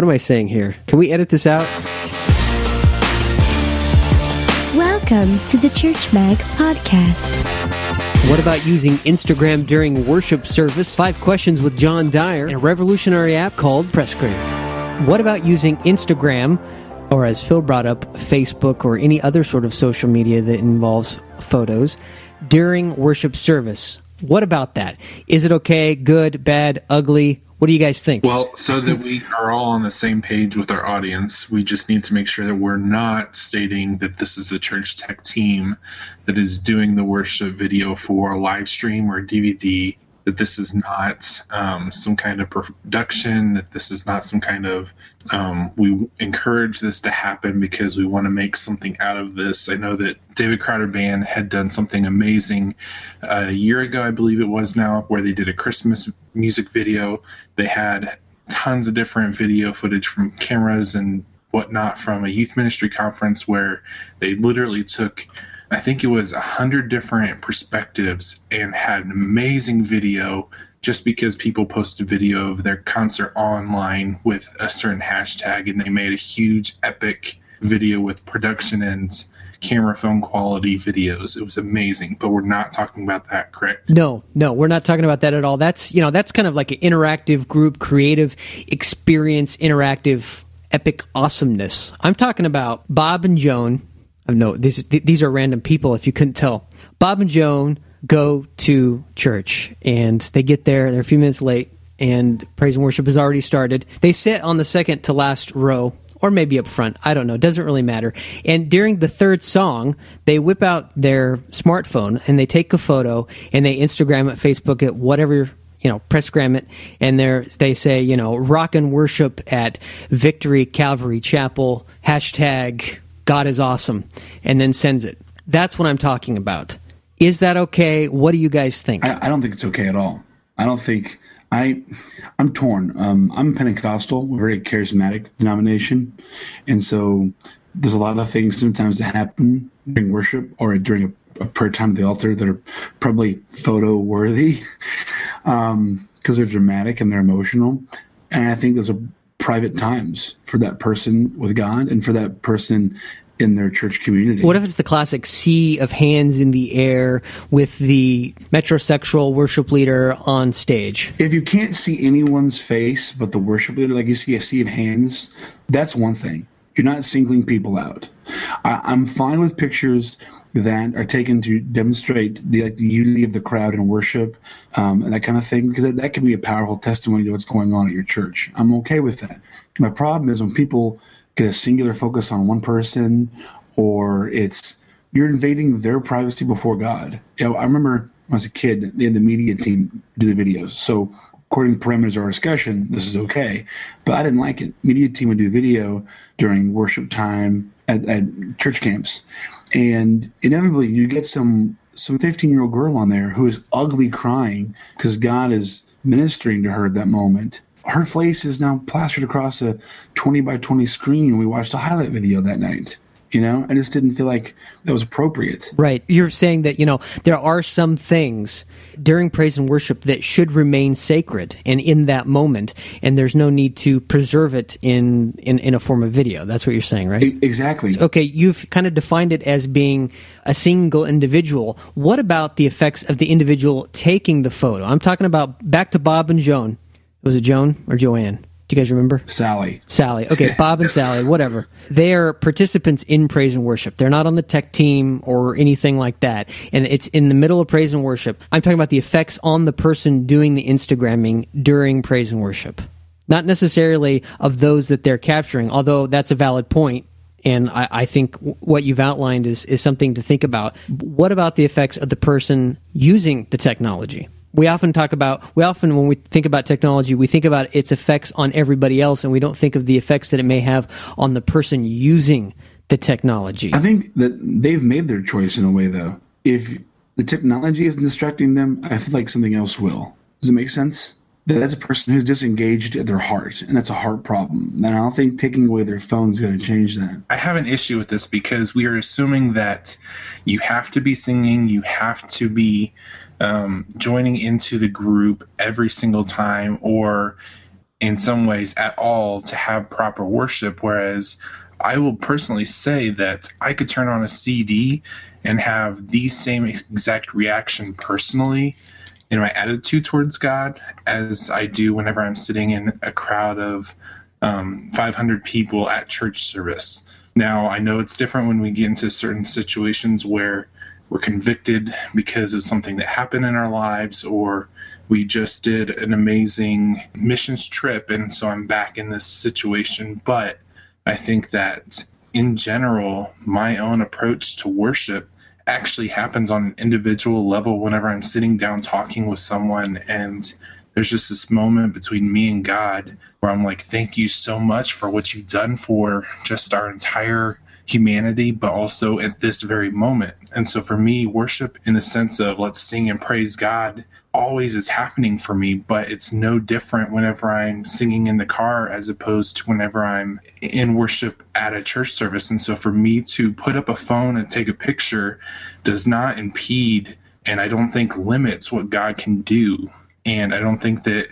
What am I saying here? Can we edit this out? Welcome to the Church Mag Podcast. What about using Instagram during worship service? Five questions with John Dyer and a revolutionary app called Pressgram. What about using Instagram, or as Phil brought up, Facebook or any other sort of social media that involves photos during worship service? What about that? Is it okay, good, bad, ugly? What do you guys think? Well, so that we are all on the same page with our audience, we just need to make sure that we're not stating that this is the church tech team that is doing the worship video for a live stream or DVD that this is not um, some kind of production, that this is not some kind of. Um, we encourage this to happen because we want to make something out of this. I know that David Crowder Band had done something amazing uh, a year ago, I believe it was now, where they did a Christmas music video. They had tons of different video footage from cameras and whatnot from a youth ministry conference where they literally took I think it was a hundred different perspectives and had an amazing video just because people posted video of their concert online with a certain hashtag and they made a huge epic video with production and camera phone quality videos. It was amazing, but we're not talking about that, correct? No, no, we're not talking about that at all. That's, you know, that's kind of like an interactive group, creative experience, interactive epic awesomeness. I'm talking about Bob and Joan Oh, no, these these are random people. If you couldn't tell, Bob and Joan go to church and they get there. They're a few minutes late, and praise and worship has already started. They sit on the second to last row, or maybe up front. I don't know. It doesn't really matter. And during the third song, they whip out their smartphone and they take a photo and they Instagram it, Facebook it, whatever you know, pressgram it, and there they say, you know, rock and worship at Victory Calvary Chapel hashtag God is awesome, and then sends it. That's what I'm talking about. Is that okay? What do you guys think? I, I don't think it's okay at all. I don't think I I'm torn. Um, I'm Pentecostal, a very charismatic denomination, and so there's a lot of things sometimes that happen during worship or during a, a prayer time at the altar that are probably photo worthy because um, they're dramatic and they're emotional. And I think there's are private times for that person with God and for that person in their church community. What if it's the classic sea of hands in the air with the metrosexual worship leader on stage? If you can't see anyone's face but the worship leader, like you see a sea of hands, that's one thing. You're not singling people out. I, am fine with pictures that are taken to demonstrate the, like, the unity of the crowd in worship um, and that kind of thing, because that, that can be a powerful testimony to what's going on at your church. I'm okay with that. My problem is when people get a singular focus on one person, or it's you're invading their privacy before God. You know, I remember when I was a kid, they had the media team do the videos. So according to the parameters of our discussion, this is okay. But I didn't like it. Media team would do video during worship time at, at church camps, and inevitably you get some some 15 year old girl on there who is ugly crying because God is ministering to her at that moment her face is now plastered across a 20 by 20 screen. We watched a highlight video that night. You know, I just didn't feel like that was appropriate. Right. You're saying that, you know, there are some things during praise and worship that should remain sacred and in that moment, and there's no need to preserve it in, in, in a form of video. That's what you're saying, right? Exactly. Okay, you've kind of defined it as being a single individual. What about the effects of the individual taking the photo? I'm talking about back to Bob and Joan was it Joan or Joanne? Do you guys remember? Sally. Sally. Okay, Bob and Sally, whatever. They're participants in praise and worship. They're not on the tech team or anything like that. And it's in the middle of praise and worship. I'm talking about the effects on the person doing the Instagramming during praise and worship. Not necessarily of those that they're capturing, although that's a valid point and I, I, think what you've outlined is, is something to think about. What about the effects of the person using the technology? We often talk about we often when we think about technology we think about its effects on everybody else and we don't think of the effects that it may have on the person using the technology. I think that they've made their choice in a way though. If the technology isn't distracting them i feel like something else will. Does it make sense that's a person who's disengaged at their heart, and that's a heart problem. And I don't think taking away their phone is going to change that. I have an issue with this because we are assuming that you have to be singing, you have to be um, joining into the group every single time, or in some ways at all to have proper worship. Whereas I will personally say that I could turn on a CD and have the same exact reaction personally in my attitude towards God as I do whenever I'm sitting in a crowd of um, 500 people at church service. Now, I know it's different when we get into certain situations where we're convicted because of something that happened in our lives, or we just did an amazing missions trip, and so I'm back in this situation. But I think that in general, my own approach to worship actually happens on an individual level whenever I'm sitting down talking with someone and there's just this moment between me and God where I'm like, thank you so much for what you've done for just our entire humanity, but also at this very moment. And so for me, worship in the sense of let's sing and praise God always is happening for me, but it's no different whenever I'm singing in the car as opposed to whenever I'm in worship at a church service. And so for me to put up a phone and take a picture does not impede and I don't think limits what God can do. And I don't think that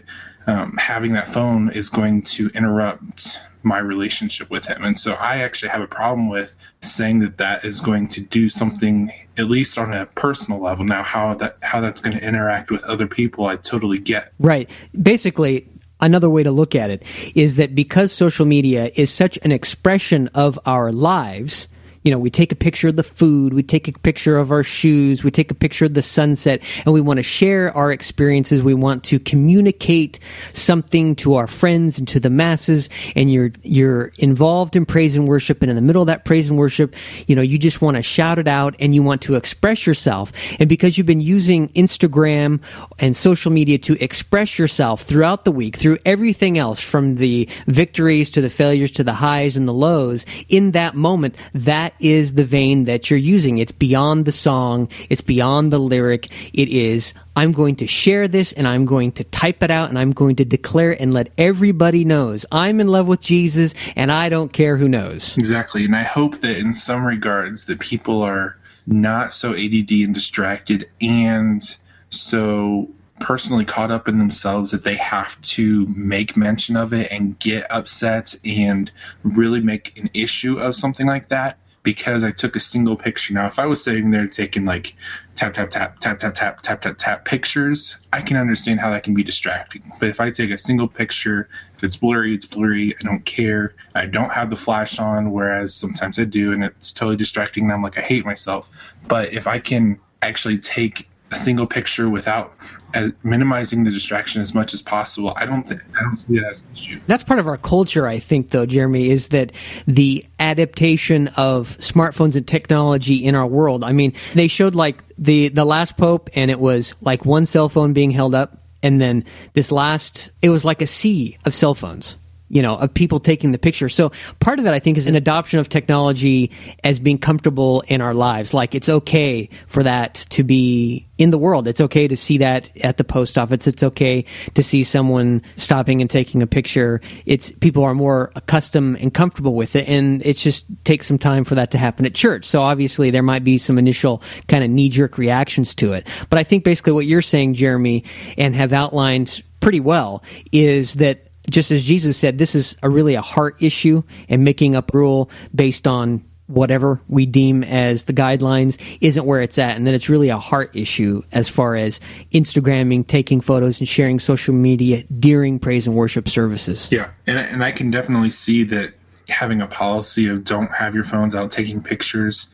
um, having that phone is going to interrupt my relationship with him. And so I actually have a problem with saying that that is going to do something at least on a personal level. Now how that how that's going to interact with other people I totally get. Right. Basically another way to look at it is that because social media is such an expression of our lives, you know, we take a picture of the food, we take a picture of our shoes, we take a picture of the sunset, and we want to share our experiences. We want to communicate something to our friends and to the masses. And you're you're involved in praise and worship, and in the middle of that praise and worship, you know, you just want to shout it out and you want to express yourself. And because you've been using Instagram and social media to express yourself throughout the week, through everything else, from the victories to the failures to the highs and the lows, in that moment, that is the vein that you're using. It's beyond the song, it's beyond the lyric. It is, I'm going to share this and I'm going to type it out and I'm going to declare and let everybody knows I'm in love with Jesus and I don't care who knows. Exactly. And I hope that in some regards that people are not so ADD and distracted and so personally caught up in themselves that they have to make mention of it and get upset and really make an issue of something like that because I took a single picture. Now, if I was sitting there taking like tap, tap, tap, tap, tap, tap, tap, tap, tap pictures, I can understand how that can be distracting. But if I take a single picture, if it's blurry, it's blurry. I don't care. I don't have the flash on, whereas sometimes I do, and it's totally distracting. And I'm like, I hate myself. But if I can actually take a single picture without uh, minimizing the distraction as much as possible. I don't think I don't see that as an issue. That's part of our culture, I think, though, Jeremy, is that the adaptation of smartphones and technology in our world. I mean, they showed like the the last pope, and it was like one cell phone being held up, and then this last, it was like a sea of cell phones you know, of people taking the picture. So part of that, I think, is an adoption of technology as being comfortable in our lives. Like it's okay for that to be in the world. It's okay to see that at the post office. It's okay to see someone stopping and taking a picture. It's people are more accustomed and comfortable with it, and it just takes some time for that to happen at church. So obviously, there might be some initial kind of knee jerk reactions to it. But I think basically what you're saying, Jeremy, and have outlined pretty well is that just as Jesus said, this is a really a heart issue, and making up rule based on whatever we deem as the guidelines isn't where it's at, and then it's really a heart issue as far as Instagramming, taking photos, and sharing social media during praise and worship services. Yeah, and and I can definitely see that having a policy of don't have your phones out taking pictures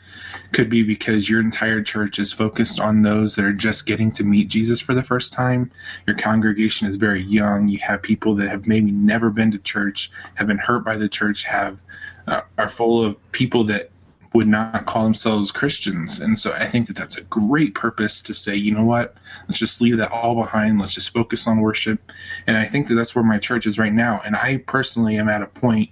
could be because your entire church is focused on those that are just getting to meet Jesus for the first time. Your congregation is very young. You have people that have maybe never been to church, have been hurt by the church, have uh, are full of people that would not call themselves Christians. And so I think that that's a great purpose to say, you know what, let's just leave that all behind. Let's just focus on worship. And I think that that's where my church is right now. And I personally am at a point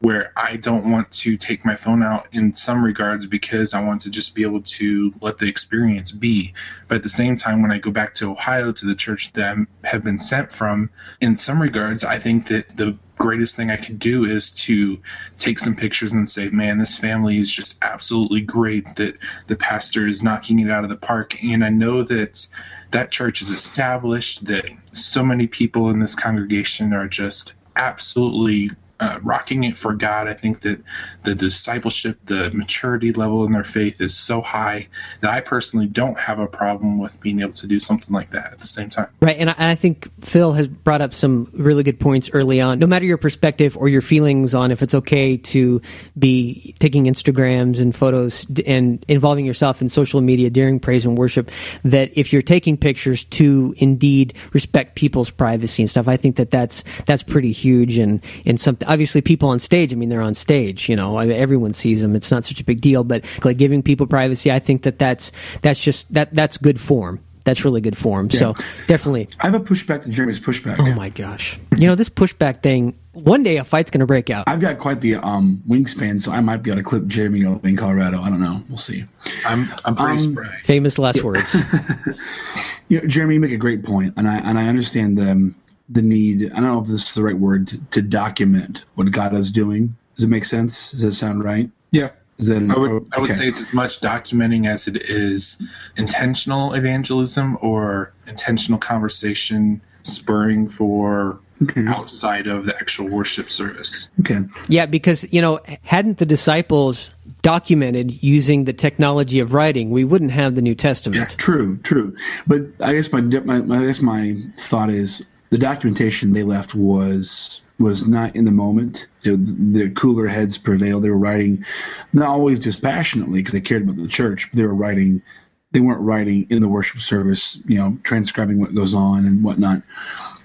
where I don't want to take my phone out in some regards because I want to just be able to let the experience be. But at the same time, when I go back to Ohio to the church that I have been sent from, in some regards, I think that the greatest thing I could do is to take some pictures and say, man, this family is just absolutely great that the pastor is knocking it out of the park. And I know that that church is established, that so many people in this congregation are just absolutely uh, rocking it for God. I think that the discipleship, the maturity level in their faith is so high that I personally don't have a problem with being able to do something like that at the same time. Right, and I, and I think Phil has brought up some really good points early on. No matter your perspective or your feelings on if it's okay to be taking Instagrams and photos and involving yourself in social media during praise and worship, that if you're taking pictures to indeed respect people's privacy and stuff, I think that that's that's pretty huge and and something obviously people on stage. I mean, they're on stage. You know, everyone sees them. It's not such a big deal. But like giving people privacy, I think that that's that's just that that's good form. That's really good form. Yeah. So definitely. I have a pushback to Jeremy's pushback. Oh my gosh! you know this pushback thing. One day a fight's going to break out. I've got quite the um, wingspan, so I might be able to clip Jeremy in Colorado. I don't know. We'll see. I'm I'm pretty um, spry. Famous last yeah. words. you know, Jeremy, you make a great point, and I and I understand the the need. I don't know if this is the right word to, to document what God is doing. Does it make sense? Does that sound right? Yeah. Is that an, I would okay. I would say it's as much documenting as it is intentional evangelism or intentional conversation spurring for okay. outside of the actual worship service. Okay. Yeah, because you know, hadn't the disciples documented using the technology of writing, we wouldn't have the New Testament. Yeah, true, true. But I guess my, my I guess my thought is the documentation they left was was not in the moment. The, cooler heads prevailed. They were writing, not always dispassionately because they cared about the church. But they were writing. They weren't writing in the worship service, you know, transcribing what goes on and whatnot.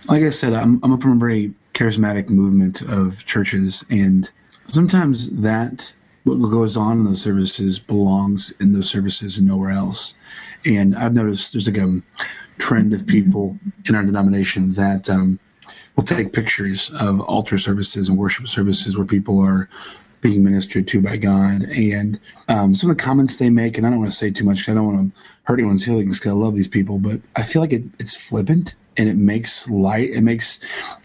Like I said, I'm, I'm from a very charismatic movement of churches, and sometimes that what goes on in those services belongs in those services and nowhere else. And I've noticed there's like a trend of people in our denomination that um, will take pictures of altar services and worship services where people are being ministered to by God. And um, some of the comments they make, and I don't want to say too much because I don't want to hurt anyone's feelings because I love these people, but I feel like it, it's flippant and it makes light. It makes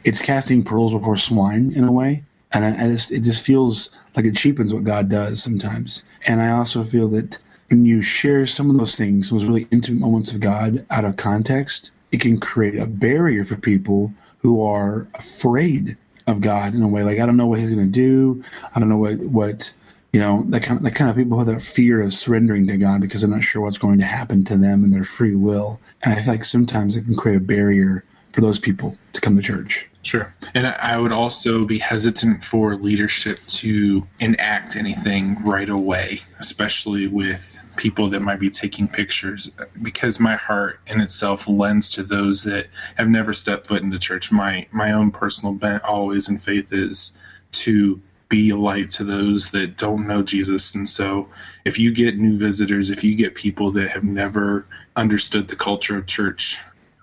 it's casting pearls before swine in a way, and I, it just feels like it cheapens what God does sometimes. And I also feel that when you share some of those things, those really intimate moments of God out of context, it can create a barrier for people who are afraid of God in a way. Like I don't know what He's going to do. I don't know what what you know that kind of the kind of people who have that fear of surrendering to God because they're not sure what's going to happen to them and their free will. And I feel like sometimes it can create a barrier for those people to come to church. Sure. And I would also be hesitant for leadership to enact anything right away, especially with people that might be taking pictures because my heart in itself lends to those that have never stepped foot in the church. My my own personal bent always in faith is to be a light to those that don't know Jesus. And so if you get new visitors, if you get people that have never understood the culture of church,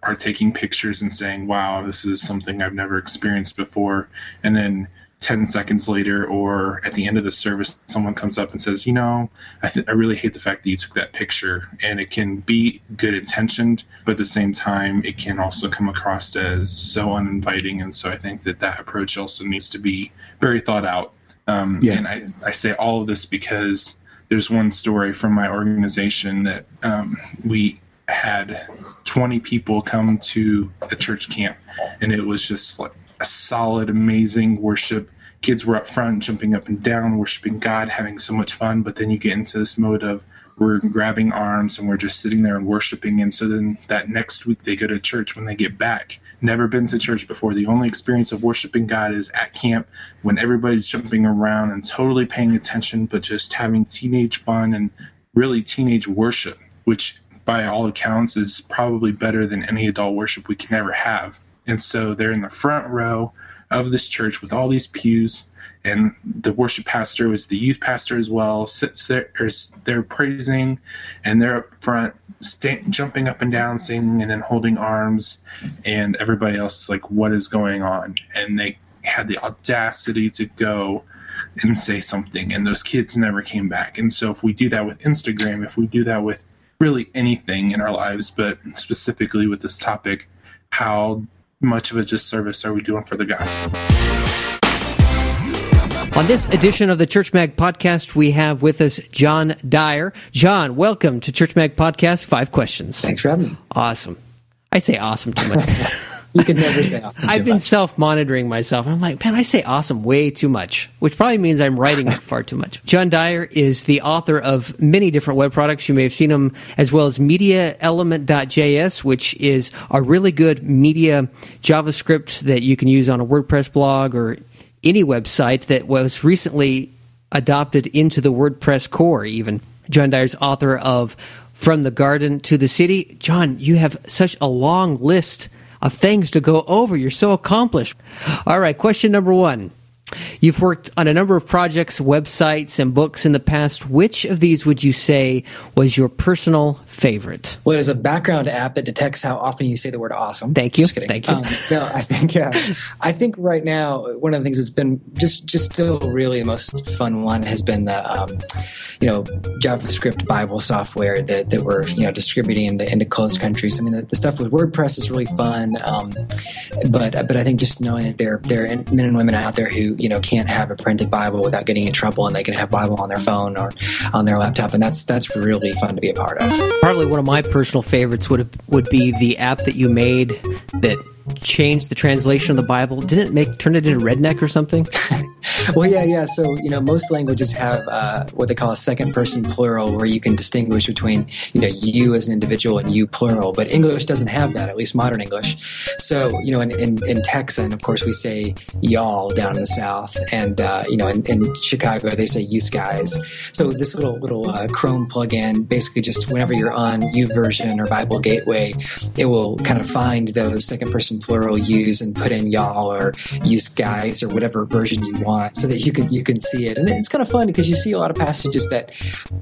are taking pictures and saying, wow, this is something I've never experienced before. And then 10 seconds later or at the end of the service someone comes up and says you know I, th- I really hate the fact that you took that picture and it can be good intentioned but at the same time it can also come across as so uninviting and so i think that that approach also needs to be very thought out um, yeah. and I, I say all of this because there's one story from my organization that um, we had 20 people come to a church camp and it was just like a solid, amazing worship. Kids were up front, jumping up and down, worshiping God, having so much fun. But then you get into this mode of we're grabbing arms and we're just sitting there and worshiping. And so then that next week they go to church when they get back. Never been to church before. The only experience of worshiping God is at camp when everybody's jumping around and totally paying attention, but just having teenage fun and really teenage worship, which by all accounts is probably better than any adult worship we can ever have. And so they're in the front row of this church with all these pews, and the worship pastor was the youth pastor as well. Sits there, they're praising, and they're up front, jumping up and down, singing, and then holding arms, and everybody else is like, "What is going on?" And they had the audacity to go and say something, and those kids never came back. And so, if we do that with Instagram, if we do that with really anything in our lives, but specifically with this topic, how much of a disservice are we doing for the gospel? On this edition of the Church Mag podcast, we have with us John Dyer. John, welcome to Church Mag podcast. Five questions. Thanks for having me. Awesome. I say awesome too much. You can never say awesome. I've been much. self monitoring myself. I'm like, man, I say awesome way too much, which probably means I'm writing it far too much. John Dyer is the author of many different web products. You may have seen him as well as MediaElement.js, which is a really good media JavaScript that you can use on a WordPress blog or any website that was recently adopted into the WordPress core, even. John Dyer's author of From the Garden to the City. John, you have such a long list of things to go over. You're so accomplished. All right, question number one. You've worked on a number of projects, websites, and books in the past. Which of these would you say was your personal favorite? Well, there's a background app that detects how often you say the word awesome. Thank you. Just kidding. Thank you. Um, no, I think uh, I think right now one of the things that's been just just still really the most fun one has been the um, you know JavaScript Bible software that, that we're you know distributing into, into closed countries. I mean, the, the stuff with WordPress is really fun, um, but but I think just knowing that there there are men and women out there who you know can't have a printed Bible without getting in trouble, and they can have Bible on their phone or on their laptop, and that's that's really fun to be a part of. Probably one of my personal favorites would have, would be the app that you made that changed the translation of the Bible. Didn't it make turn it into redneck or something? Well, yeah, yeah. So, you know, most languages have uh, what they call a second person plural where you can distinguish between, you know, you as an individual and you plural. But English doesn't have that, at least modern English. So, you know, in, in, in Texan, of course, we say y'all down in the South. And, uh, you know, in, in Chicago, they say you guys. So this little, little uh, Chrome plugin, basically just whenever you're on YouVersion or Bible Gateway, it will kind of find those second person plural yous and put in y'all or use guys or whatever version you want so that you can you can see it and it's kind of fun because you see a lot of passages that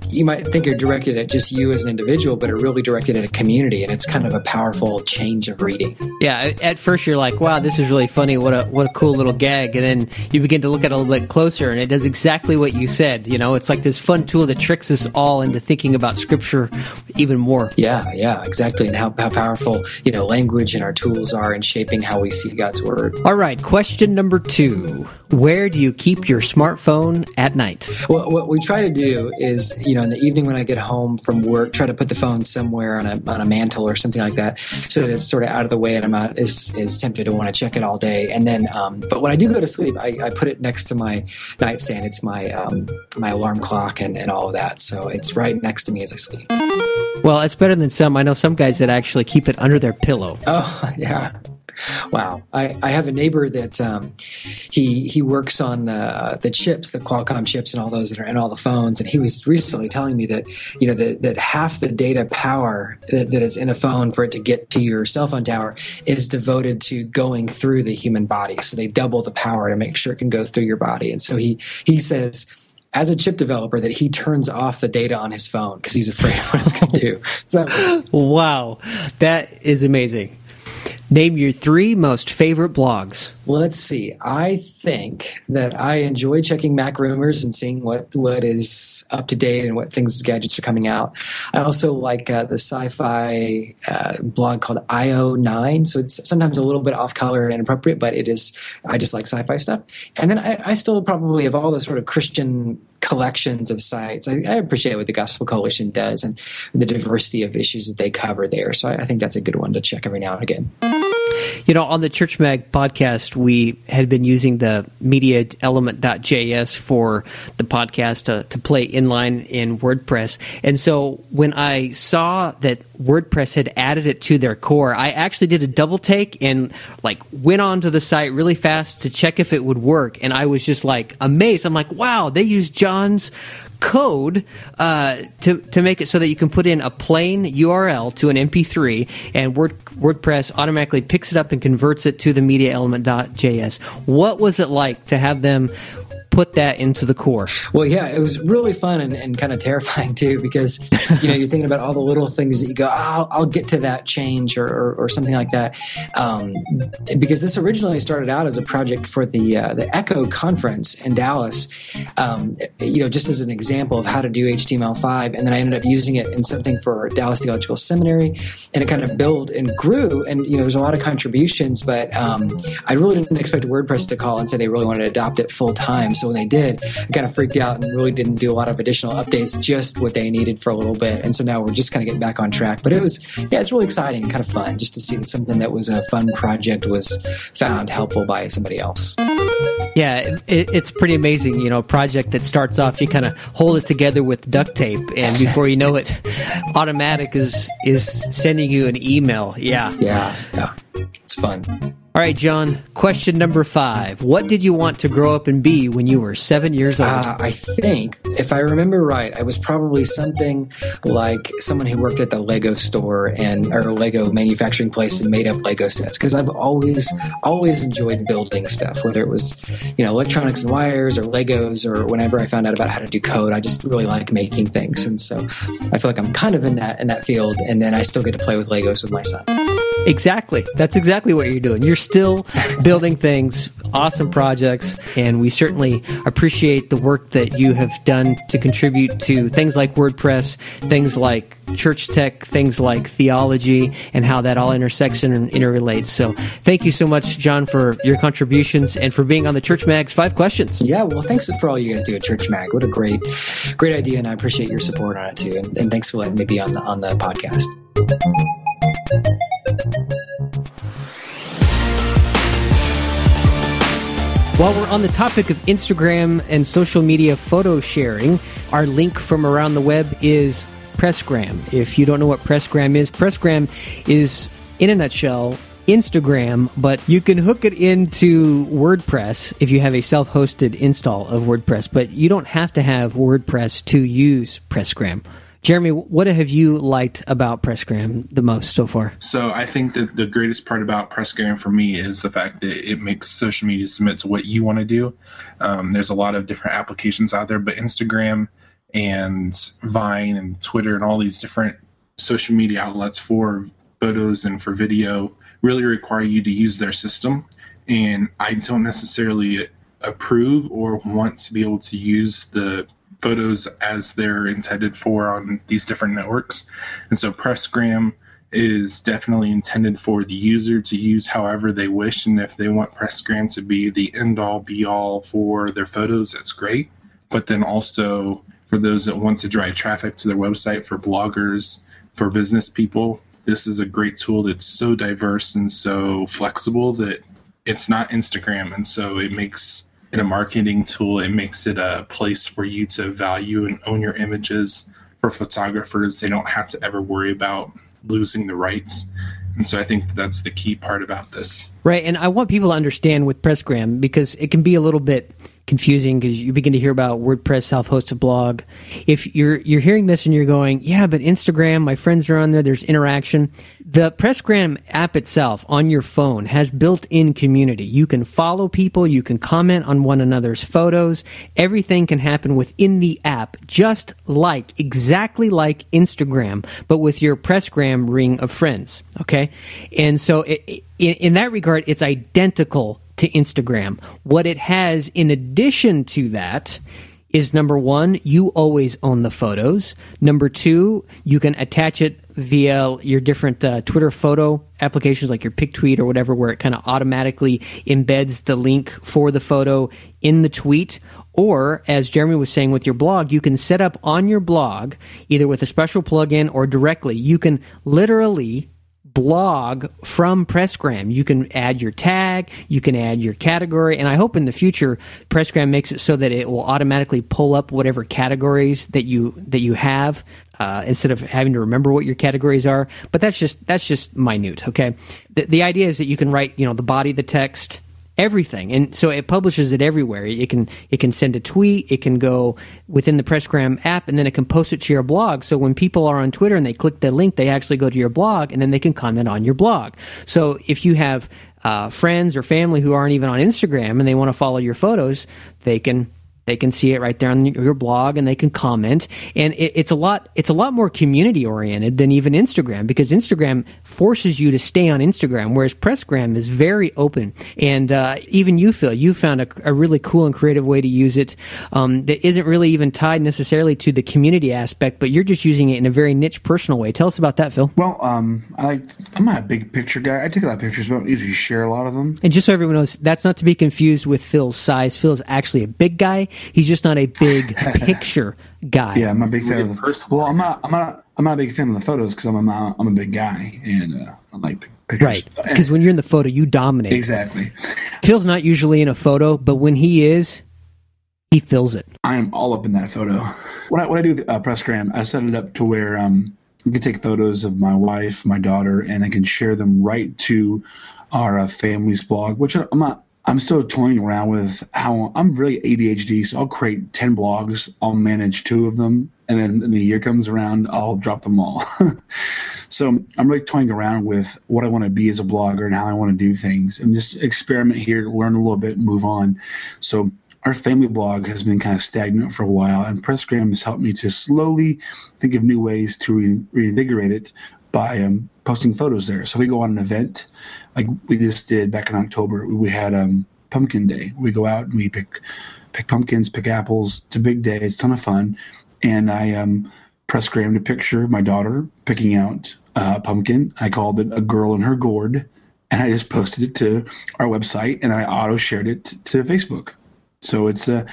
you might think are directed at just you as an individual but are really directed at a community and it's kind of a powerful change of reading Yeah, at first you're like, "Wow, this is really funny. What a what a cool little gag." And then you begin to look at it a little bit closer, and it does exactly what you said. You know, it's like this fun tool that tricks us all into thinking about Scripture even more. yeah yeah exactly and how, how powerful you know language and our tools are in shaping how we see god's word All right, question number two: Where do you keep your smartphone at night? Well, what we try to do is, you know, in the evening when I get home from work, try to put the phone somewhere on a on a mantle or something like that, so that it's sort of out of the way and I'm not as, as tempted to want to check it all day. And then, um, but when I do go to sleep, I, I put it next to my nightstand. It's my um, my alarm clock and, and all of that. So it's right next to me as I sleep. Well, it's better than some. I know some guys that actually keep it under their pillow. Oh yeah. Wow, I, I have a neighbor that um, he he works on the the chips, the Qualcomm chips, and all those that are in all the phones. And he was recently telling me that you know that, that half the data power that, that is in a phone for it to get to your cell phone tower is devoted to going through the human body. So they double the power to make sure it can go through your body. And so he he says as a chip developer that he turns off the data on his phone because he's afraid of what it's going to do. So that. Wow, that is amazing. Name your three most favorite blogs. Well, let's see. I think that I enjoy checking Mac rumors and seeing what what is up to date and what things gadgets are coming out. I also like uh, the sci-fi uh, blog called IO9. So it's sometimes a little bit off color and inappropriate, but it is. I just like sci-fi stuff. And then I, I still probably of all the sort of Christian collections of sites, I, I appreciate what the Gospel Coalition does and the diversity of issues that they cover there. So I, I think that's a good one to check every now and again. You know, on the Church Mag podcast, we had been using the media element.js for the podcast to, to play inline in WordPress. And so when I saw that WordPress had added it to their core, I actually did a double take and like went onto the site really fast to check if it would work. And I was just like amazed. I'm like, wow, they use John's code uh, to to make it so that you can put in a plain URL to an MP3, and Word, WordPress automatically picks it up and converts it to the MediaElement.js. What was it like to have them put that into the core? Well, yeah, it was really fun and, and kind of terrifying too because you know you're thinking about all the little things that you go, oh, I'll, get to that change or, or, or something like that. Um, because this originally started out as a project for the uh, the Echo conference in Dallas. Um, you know, just as an example of how to do HTML5, and then I ended up using it in something for Dallas Theological Seminary, and it kind of built and grew. And you know, there's a lot of contributions, but um, I really didn't expect WordPress to call and say they really wanted to adopt it full time. So So when they did, I kind of freaked out and really didn't do a lot of additional updates, just what they needed for a little bit. And so now we're just kind of getting back on track. But it was, yeah, it's really exciting and kind of fun just to see that something that was a fun project was found helpful by somebody else. Yeah, it, it's pretty amazing. You know, a project that starts off, you kind of hold it together with duct tape, and before you know it, Automattic is is sending you an email. Yeah, yeah, yeah. It's fun. All right, John, question number five. What did you want to grow up and be when you were seven years old? Uh, I think, if I remember right, I was probably something like someone who worked at the Lego store and or Lego manufacturing place and made up Lego sets because I've always, always enjoyed building stuff, whether it was, you know, electronics and wires or Legos or whenever I found out about how to do code, I just really like making things. And so I feel like I'm kind of in that, in that field. And then I still get to play with Legos with my son. Exactly. That's exactly what you're doing. You're still building things, awesome projects, and we certainly appreciate the work that you have done to contribute to things like WordPress, things like church tech, things like theology, and how that all intersects and interrelates. So thank you so much, John, for your contributions and for being on the Church Mag's Five Questions. Yeah, well, thanks for all you guys do at Church Mag. What a great, great idea, and I appreciate your support on it too. And, and thanks for letting me be on the on the podcast. While we're on the topic of Instagram and social media photo sharing, our link from around the web is Pressgram. If you don't know what Pressgram is, Pressgram is, in a nutshell, Instagram, but you can hook it into WordPress if you have a self hosted install of WordPress, but you don't have to have WordPress to use Pressgram. Jeremy, what have you liked about Pressgram the most so far? So I think that the greatest part about Pressgram for me is the fact that it makes social media submit to what you want to do. Um, there's a lot of different applications out there, but Instagram and Vine and Twitter and all these different social media outlets for photos and for video really require you to use their system. And I don't necessarily approve or want to be able to use the photos as they're intended for on these different networks. And so Pressgram is definitely intended for the user to use however they wish. And if they want Pressgram to be the end all be all for their photos, that's great. But then also for those that want to drive traffic to their website, for bloggers, for business people, this is a great tool that's so diverse and so flexible that it's not Instagram. And so it makes in a marketing tool, it makes it a place for you to value and own your images. For photographers, they don't have to ever worry about losing the rights. And so I think that's the key part about this. Right. And I want people to understand with Pressgram because it can be a little bit confusing because you begin to hear about WordPress self-hosted blog. If you're you're hearing this and you're going, yeah, but Instagram, my friends are on there. There's interaction. The Pressgram app itself on your phone has built-in community. You can follow people. You can comment on one another's photos. Everything can happen within the app, just like exactly like Instagram, but with your Pressgram ring of friends. Okay, and so it, in, in that regard, it's identical to Instagram. What it has in addition to that is number one, you always own the photos. Number two, you can attach it via your different uh, Twitter photo applications like your PicTweet or whatever, where it kind of automatically embeds the link for the photo in the tweet. Or, as Jeremy was saying with your blog, you can set up on your blog, either with a special plugin or directly, you can literally blog from Pressgram. You can add your tag, you can add your category, and I hope in the future Pressgram makes it so that it will automatically pull up whatever categories that you that you have uh, instead of having to remember what your categories are. But that's just that's just minute. Okay, the, the idea is that you can write you know the body, the text, everything. And so it publishes it everywhere. It can it can send a tweet it can go within the pressgram app and then it can post it to your blog. So when people are on twitter and they click the link they actually go to your blog and then they can comment on your blog. So if you have uh, friends or family who aren't even on instagram and they want to follow your photos they can they can see it right there on your blog and they can comment. And it, it's a lot it's a lot more community oriented than even instagram because instagram forces you to stay on Instagram, whereas Pressgram is very open. And uh, even you, Phil, you found a, a, really cool and creative way to use it um, that isn't really even tied necessarily to the community aspect, but you're just using it in a very niche, personal way. Tell us about that, Phil. Well, um, I like, I'm not a big picture guy. I take a lot of pictures, but I don't usually share a lot of them. And just so everyone knows, that's not to be confused with Phil's size. Phil is actually a big guy. He's just not a big picture guy. Yeah, I'm a big fan of the first. Well, I'm not. I'm not. I'm not a big fan of the photos because I'm a I'm a big guy and uh, I like pictures. Right. Because when you're in the photo, you dominate. Exactly. Phil's not usually in a photo, but when he is, he fills it. I am all up in that photo. When I when I do the uh, Pressgram, I set it up to where um I can take photos of my wife, my daughter, and I can share them right to our uh, family's blog, which I'm not I'm still toying around with how I'm really ADHD, so I'll create 10 blogs, I'll manage two of them, and then when the year comes around, I'll drop them all. so I'm really toying around with what I want to be as a blogger and how I want to do things and just experiment here, learn a little bit, move on. So our family blog has been kind of stagnant for a while, and Pressgram has helped me to slowly think of new ways to re- reinvigorate it by um, posting photos there. So we go on an event, like we just did back in October. We had um, Pumpkin Day. We go out and we pick pick pumpkins, pick apples. It's a big day. It's a ton of fun. And I um, Pressgrammed a picture of my daughter picking out uh, pumpkin. I called it a girl in her gourd, and I just posted it to our website, and I auto shared it to Facebook. So it's a, uh,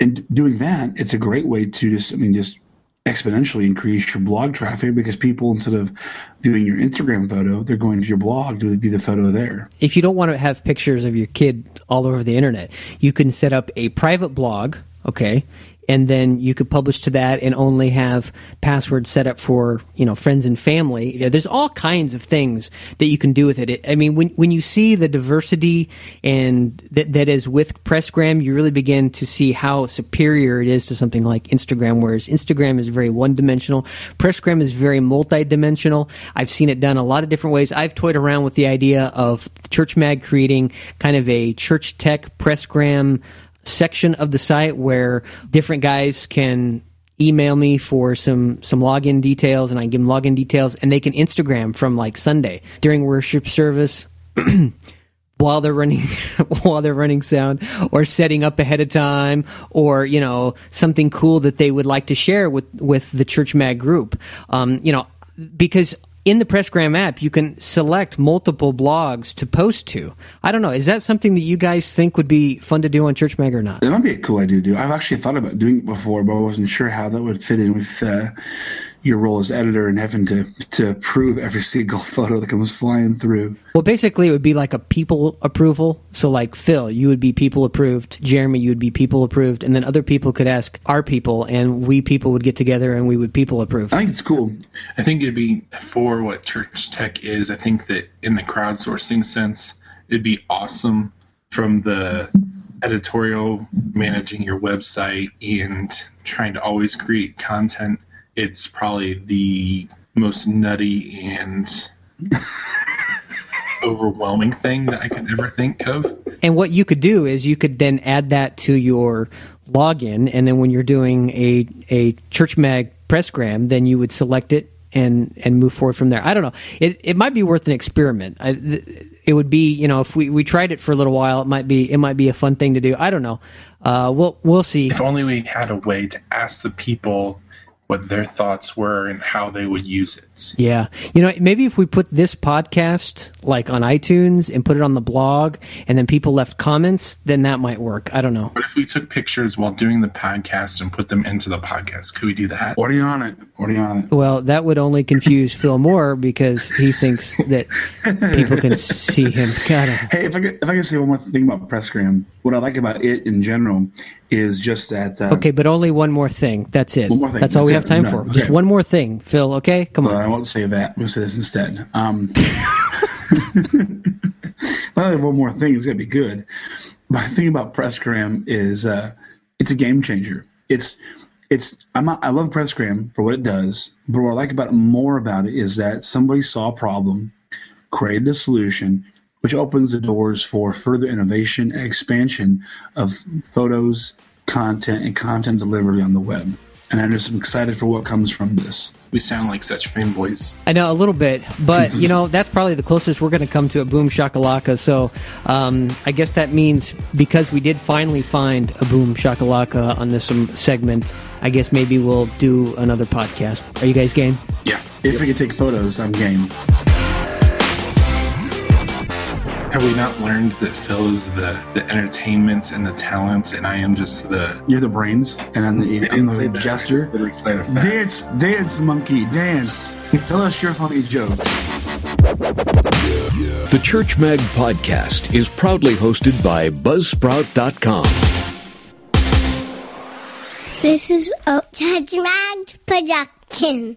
and doing that, it's a great way to just, I mean, just exponentially increase your blog traffic because people instead of viewing your Instagram photo, they're going to your blog to view the photo there. If you don't want to have pictures of your kid all over the internet, you can set up a private blog, okay, and then you could publish to that and only have passwords set up for you know friends and family. There's all kinds of things that you can do with it. I mean, when when you see the diversity and that that is with Pressgram, you really begin to see how superior it is to something like Instagram. Whereas Instagram is very one dimensional, Pressgram is very multi-dimensional. I've seen it done a lot of different ways. I've toyed around with the idea of Church Mag creating kind of a church tech Pressgram section of the site where different guys can email me for some some login details and I give them login details and they can Instagram from like Sunday during worship service while they're running while they're running sound or setting up ahead of time or you know something cool that they would like to share with with the church mag group. Um, you know because in the Pressgram app, you can select multiple blogs to post to. I don't know. Is that something that you guys think would be fun to do on Church Mag or not? It might be a cool idea to do. I've actually thought about doing it before, but I wasn't sure how that would fit in with uh, your role as editor and having to to approve every single photo that comes flying through. Well, basically, it would be like a people approval. So, like Phil, you would be people approved. Jeremy, you would be people approved, and then other people could ask our people, and we people would get together and we would people approve. I think it's cool. I think it'd be for what church tech is. I think that in the crowdsourcing sense, it'd be awesome from the editorial managing your website and trying to always create content it's probably the most nutty and overwhelming thing that I could ever think of. And what you could do is you could then add that to your login, and then when you're doing a a Church Mag Pressgram, then you would select it and and move forward from there. I don't know. It it might be worth an experiment. I, it would be you know if we, we tried it for a little while, it might be it might be a fun thing to do. I don't know. Uh, we'll we'll see. If only we had a way to ask the people what their thoughts were and how they would use it. Yeah. You know, maybe if we put this podcast like on iTunes and put it on the blog and then people left comments, then that might work. I don't know. What if we took pictures while doing the podcast and put them into the podcast? Could we do that? What are you on it? What are you on it? Well, that would only confuse Phil more because he thinks that people can see him. God. Hey, if I could, if I could say one more thing about Pressgram, what I like about it in general is just that. Uh, okay, but only one more thing. That's it. One more thing. That's, That's all we it. have time no, for. Okay. Just one more thing, Phil. Okay, come on. I won't say that. We'll say this instead. Um, not one more thing is gonna be good. My thing about Pressgram is uh, it's a game changer. It's it's I'm not, I love Pressgram for what it does, but what I like about it more about it is that somebody saw a problem, created a solution, which opens the doors for further innovation and expansion of photos, content, and content delivery on the web. and I'm just excited for what comes from this. We sound like such fanboys. I know a little bit, but you know that's probably the closest we're going to come to a boom shakalaka. So um, I guess that means because we did finally find a boom shakalaka on this um, segment, I guess maybe we'll do another podcast. Are you guys game? Yeah. If we could take photos, I'm game. Have we not learned that Phil is the, the entertainment and the talent, and I am just the You're the brains, and then the, and the gesture. The side effect. Dance, dance, monkey, dance. Tell us your funny jokes. The Church Mag podcast is proudly hosted by Buzzsprout.com. This is a Church Mag production.